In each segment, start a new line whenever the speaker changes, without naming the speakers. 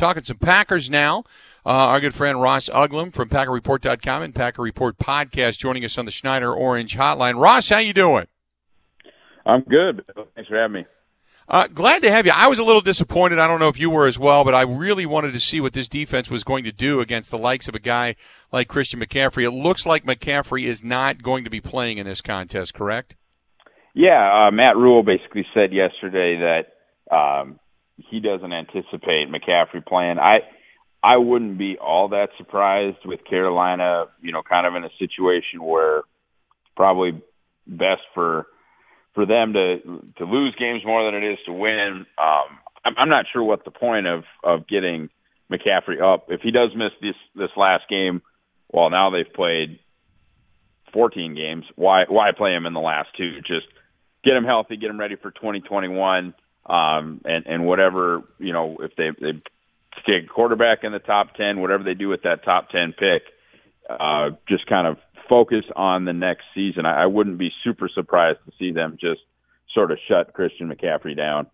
Talking some Packers now. Uh, our good friend Ross Uglem from PackerReport.com and Packer Report Podcast joining us on the Schneider Orange Hotline. Ross, how you doing?
I'm good. Thanks for having me.
Uh, glad to have you. I was a little disappointed. I don't know if you were as well, but I really wanted to see what this defense was going to do against the likes of a guy like Christian McCaffrey. It looks like McCaffrey is not going to be playing in this contest, correct?
Yeah, uh, Matt Rhule basically said yesterday that um, he doesn't anticipate McCaffrey playing. I I wouldn't be all that surprised with Carolina, you know, kind of in a situation where probably best for for them to to lose games more than it is to win. Um, I'm, I'm not sure what the point of of getting McCaffrey up if he does miss this this last game. Well, now they've played 14 games. Why why play him in the last two? Just get him healthy, get him ready for 2021, um, and and whatever you know if they they take quarterback in the top 10, whatever they do with that top 10 pick, uh, just kind of focus on the next season. I, I wouldn't be super surprised to see them just sort of shut Christian McCaffrey down.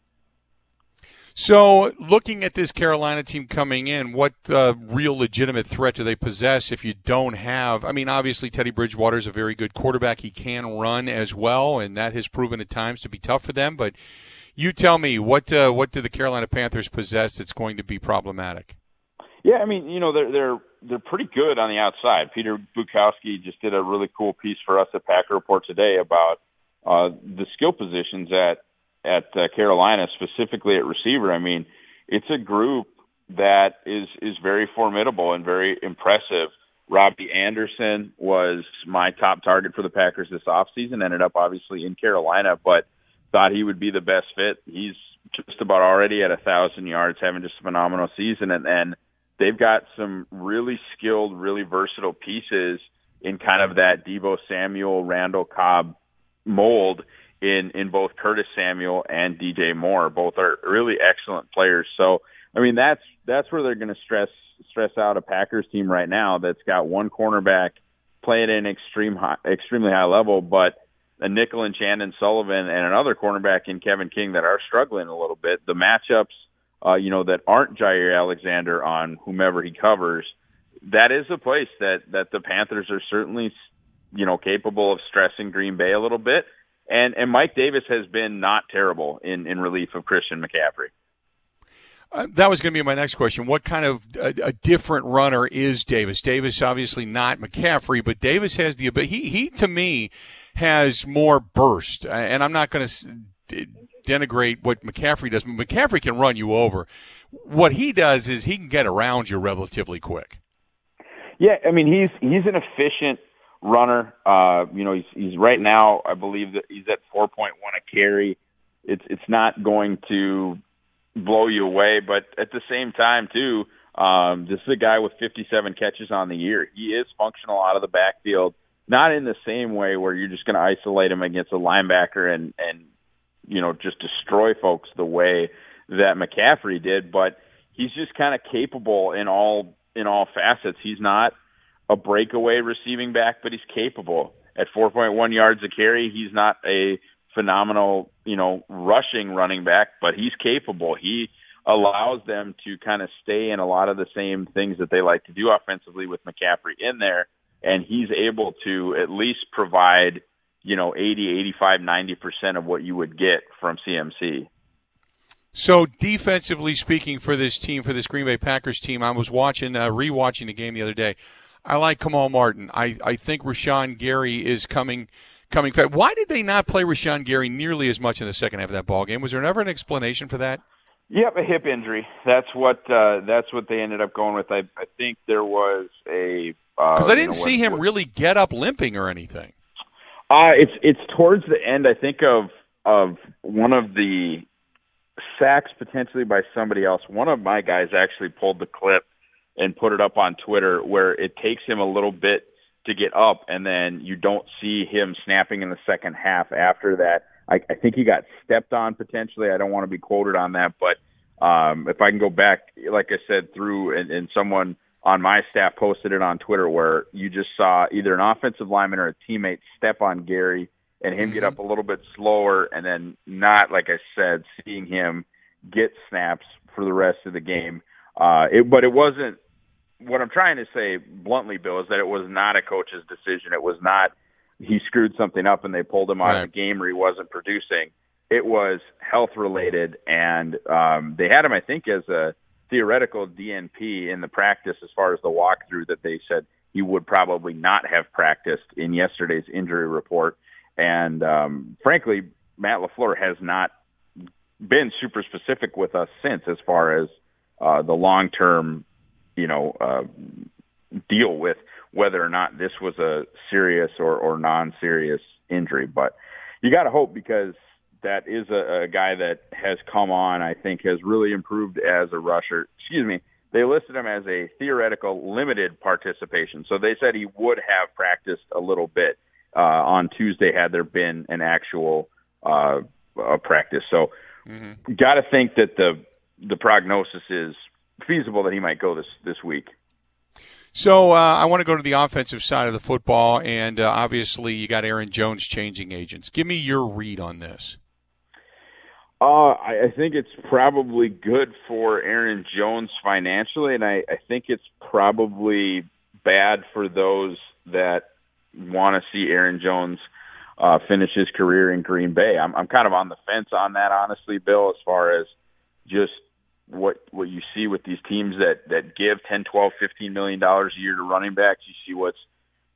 So, looking at this Carolina team coming in, what uh, real legitimate threat do they possess if you don't have? I mean, obviously, Teddy Bridgewater is a very good quarterback. He can run as well, and that has proven at times to be tough for them. But you tell me, what uh, what do the Carolina Panthers possess that's going to be problematic?
Yeah, I mean, you know, they're they're they're pretty good on the outside. Peter Bukowski just did a really cool piece for us at Packer Report today about uh, the skill positions at at uh, Carolina, specifically at receiver. I mean, it's a group that is is very formidable and very impressive. Robbie Anderson was my top target for the Packers this offseason, ended up obviously in Carolina, but thought he would be the best fit. He's just about already at a thousand yards, having just a phenomenal season, and then they've got some really skilled, really versatile pieces in kind of that Deebo Samuel, Randall Cobb mold in in both Curtis Samuel and DJ Moore. Both are really excellent players. So I mean that's that's where they're going to stress stress out a Packers team right now that's got one cornerback playing at an extreme high, extremely high level, but a nickel and Chandon Sullivan and another cornerback in Kevin King that are struggling a little bit. The matchups, uh, you know, that aren't Jaire Alexander on whomever he covers, that is a place that that the Panthers are certainly, you know, capable of stressing Green Bay a little bit. And and Mike Davis has been not terrible in in relief of Christian McCaffrey.
Uh, that was going to be my next question. What kind of a, a, different runner is Davis? Davis obviously not McCaffrey, but Davis has the ability. He, he to me has more burst, and I'm not going to denigrate what McCaffrey does. McCaffrey can run you over. What he does is he can get around you relatively quick.
Yeah, I mean he's he's an efficient runner. Uh, you know, he's he's right now I believe that he's at 4.1 a carry. It's it's not going to blow you away. But at the same time, too, um, this is a guy with 57 catches on the year. He is functional out of the backfield, not in the same way where you're just going to isolate him against a linebacker and and you know just destroy folks the way that McCaffrey did, but he's just kind of capable in all in all facets. He's not a breakaway receiving back, but he's capable. At 4.1 yards a carry, he's not a phenomenal, you know, rushing running back, but he's capable. He allows them to kind of stay in a lot of the same things that they like to do offensively with McCaffrey in there, and he's able to at least provide, you know, 80, 85, 90% of what you would get from CMC.
So defensively speaking, for this team, for this Green Bay Packers team, I was watching, uh, rewatching the game the other day. I like Kamal Martin. I, I think Rashan Gary is coming coming fast. Why did they not play Rashan Gary nearly as much in the second half of that ball game? Was there never an explanation for that?
Yep, a hip injury. That's what uh, that's what they ended up going with. I, I think there was a
because uh,
I
didn't know, see what, him what, really get up limping or anything.
Uh, it's it's towards the end. I think of of one of the sacks potentially by somebody else. One of my guys actually pulled the clip and put it up on Twitter where it takes him a little bit to get up and then you don't see him snapping in the second half after that. I, I think he got stepped on potentially. I don't want to be quoted on that, but um, if I can go back, like I said, through and, and someone on my staff posted it on Twitter where you just saw either an offensive lineman or a teammate step on Gary and him mm-hmm. get up a little bit slower and then not, like I said, seeing him get snaps for the rest of the game. Uh, it, but it wasn't, what I'm trying to say bluntly, Bill, is that it was not a coach's decision. It was not, he screwed something up and they pulled him out right. of the game or he wasn't producing. It was health related and, um, they had him, I think, as a theoretical DNP in the practice as far as the walkthrough that they said he would probably not have practiced in yesterday's injury report. And um, frankly, Matt LaFleur has not been super specific with us since, as far as uh, the long term, you know, uh, deal with whether or not this was a serious or, or non serious injury. But you got to hope because that is a, a guy that has come on, I think, has really improved as a rusher. Excuse me. They listed him as a theoretical limited participation. So they said he would have practiced a little bit uh, on Tuesday had there been an actual uh, uh, practice. So, mm-hmm. got to think that the the prognosis is feasible that he might go this this week.
So uh, I want to go to the offensive side of the football, and uh, obviously you got Aaron Jones changing agents. Give me your read on this.
Uh, I, I think it's probably good for Aaron Jones financially, and I, I think it's probably bad for those that want to see Aaron Jones uh, finish his career in Green Bay. I'm, I'm kind of on the fence on that, honestly, Bill, as far as just what what you see with these teams that that give 10, 12, 15 million dollars a year to running backs. You see what's,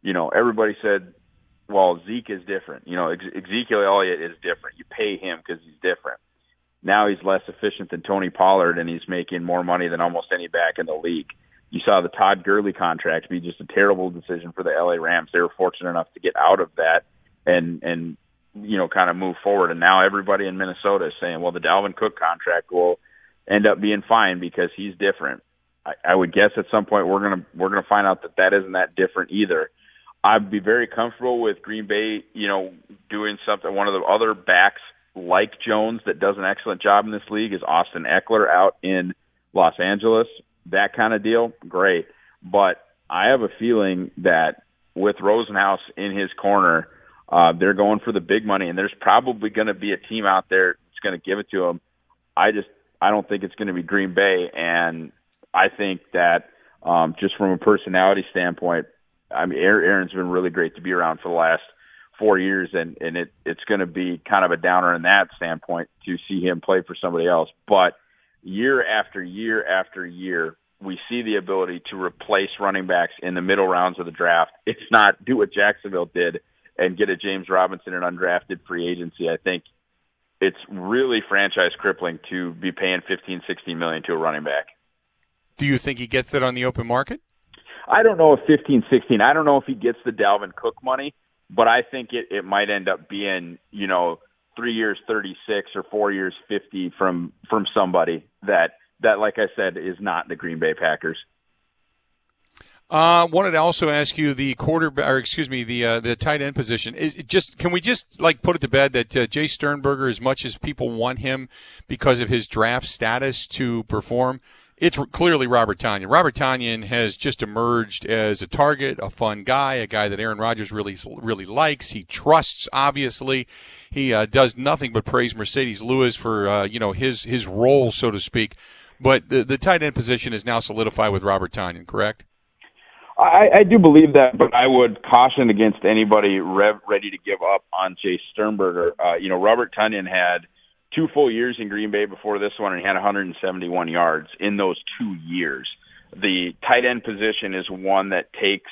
you know, everybody said, well, Zeke is different. You know, Ezekiel Elliott is different. You pay him because he's different. Now he's less efficient than Tony Pollard, and he's making more money than almost any back in the league. You saw the Todd Gurley contract be just a terrible decision for the LA Rams. They were fortunate enough to get out of that and and you know kind of move forward. And now everybody in Minnesota is saying, well, the Dalvin Cook contract will end up being fine because he's different. I, I would guess at some point we're gonna we're gonna find out that that isn't that different either. I'd be very comfortable with Green Bay, you know, doing something. One of the other backs like Jones that does an excellent job in this league is Austin Ekeler out in Los Angeles that kind of deal, great. But I have a feeling that with Rosenhaus in his corner, uh, they're going for the big money, and there's probably going to be a team out there that's going to give it to them. I just I don't think it's going to be Green Bay, and I think that um, just from a personality standpoint, I mean Aaron's been really great to be around for the last four years, and and it it's going to be kind of a downer in that standpoint to see him play for somebody else, but year after year after year, we see the ability to replace running backs in the middle rounds of the draft. It's not do what Jacksonville did and get a James Robinson and undrafted free agency. I think it's really franchise crippling to be paying 15, 16 million to a running back.
Do you think he gets it on the open market?
I don't know if 15, 16. I don't know if he gets the Dalvin Cook money, but I think it, it might end up being, you know, three years 36 or four years 50 from from somebody that that like I said is not the Green Bay Packers.
Uh, wanted to also ask you the quarterback, or excuse me, the uh, the tight end position. Is just can we just like put it to bed that uh, Jace Sternberger, as much as people want him because of his draft status to perform, it's clearly Robert Tonyan. Robert Tonyan has just emerged as a target, a fun guy, a guy that Aaron Rodgers really really likes. He trusts, obviously. He uh, does nothing but praise Marcedes Lewis for uh, you know his his role, so to speak. But the the tight end position is now solidified with Robert Tonyan, correct?
I, I do believe that, but I would caution against anybody rev, ready to give up on Jace Sternberger. Uh, you know, Robert Tonyan had two full years in Green Bay before this one, and he had 171 yards in those two years. The tight end position is one that takes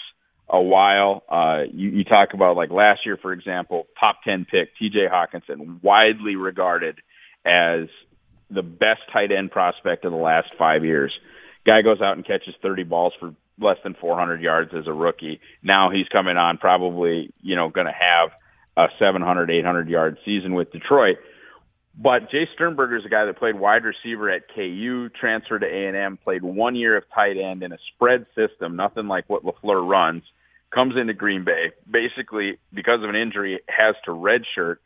a while. Uh, you, you talk about like last year, for example, top 10 pick, TJ Hockenson, widely regarded as the best tight end prospect of the last five years. Guy goes out and catches 30 balls for less than 400 yards as a rookie. Now he's coming on probably, you know, going to have a 700, 800 yard season with Detroit. But Jace Sternberger is a guy that played wide receiver at KU, transferred to A&M, played one year of tight end in a spread system, nothing like what LaFleur runs, comes into Green Bay, basically because of an injury has to redshirt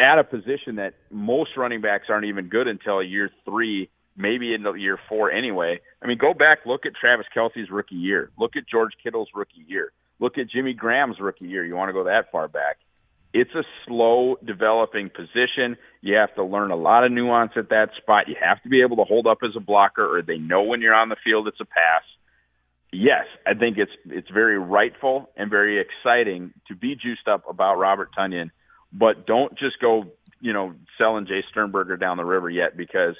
at a position that most running backs aren't even good until year three, maybe in the year four anyway. I mean, go back, look at Travis Kelce's rookie year. Look at George Kittle's rookie year. Look at Jimmy Graham's rookie year. You want to go that far back. It's a slow developing position. You have to learn a lot of nuance at that spot. You have to be able to hold up as a blocker or they know when you're on the field it's a pass. Yes, I think it's it's very rightful and very exciting to be juiced up about Robert Tonyan but don't just go, you know, selling Jay Sternberger down the river yet because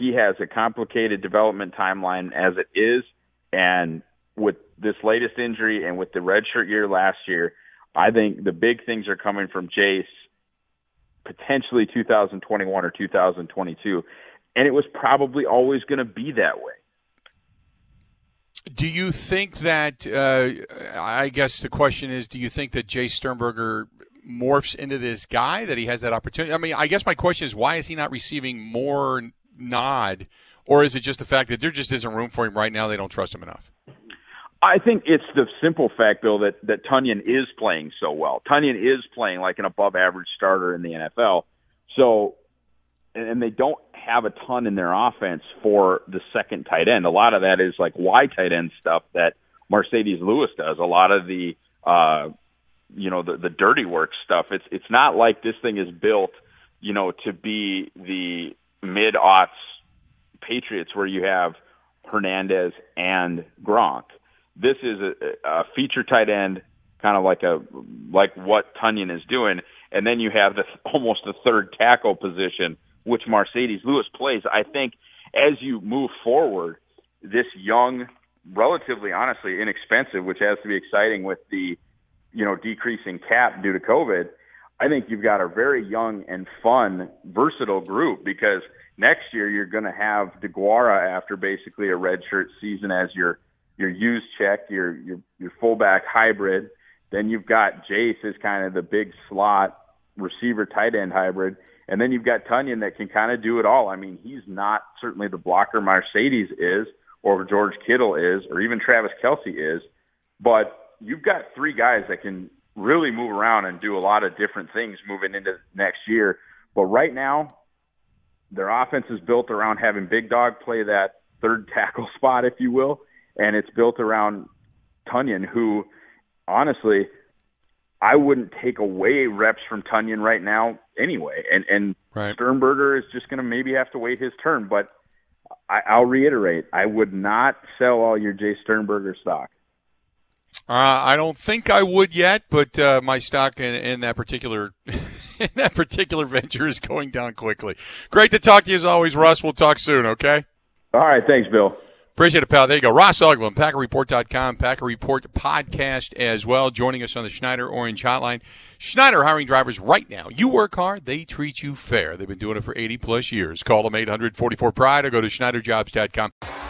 he has a complicated development timeline as it is. And with this latest injury and with the redshirt year last year, I think the big things are coming from Jace potentially 2021 or 2022. And it was probably always going to be that way.
Do you think that? Uh, I guess the question is: Do you think that Jay Sternberger morphs into this guy that he has that opportunity? I mean, I guess my question is why is he not receiving more nod, or is it just the fact that there just isn't room for him right now? They don't trust him enough.
I think it's the simple fact, Bill, that that Tonyan is playing so well. Tonyan is playing like an above average starter in the NFL. So, and they don't have a ton in their offense for the second tight end. A lot of that is like Y tight end stuff that Marcedes Lewis does. A lot of the uh, you know the the dirty work stuff. It's it's not like this thing is built, you know, to be the mid aughts Patriots where you have Hernandez and Gronk. This is a, a feature tight end, kind of like a like what Tonyan is doing, and then you have the almost the third tackle position, which Marcedes Lewis plays. I think as you move forward, this young, relatively honestly inexpensive, which has to be exciting with the you know, decreasing cap due to COVID, I think you've got a very young and fun, versatile group because next year you're going to have DeGuara after basically a redshirt season as your your use check, your your your fullback hybrid. Then you've got Jace as kind of the big slot receiver tight end hybrid. And then you've got Tonyan that can kind of do it all. I mean, he's not certainly the blocker Marcedes is, or George Kittle is, or even Travis Kelce is, but you've got three guys that can really move around and do a lot of different things moving into next year. But right now, their offense is built around having Big Dog play that third tackle spot, if you will, and it's built around Tonyan, who honestly, I wouldn't take away reps from Tonyan right now anyway. And and right. Sternberger is just going to maybe have to wait his turn. But I, I'll reiterate, I would not sell all your Jay Sternberger stock.
Uh, I don't think I would yet, but uh, my stock in, in that particular in that particular venture is going down quickly. Great to talk to you as always, Russ. We'll talk soon. Okay.
All right. Thanks, Bill.
Appreciate it, pal. There you go. Ross Uglem, PackerReport.com, Packer Report podcast as well, joining us on the Schneider Orange Hotline. Schneider hiring drivers right now. You work hard, they treat you fair. They've been doing it for 80 plus years. Call them 844 Pride or go to SchneiderJobs.com.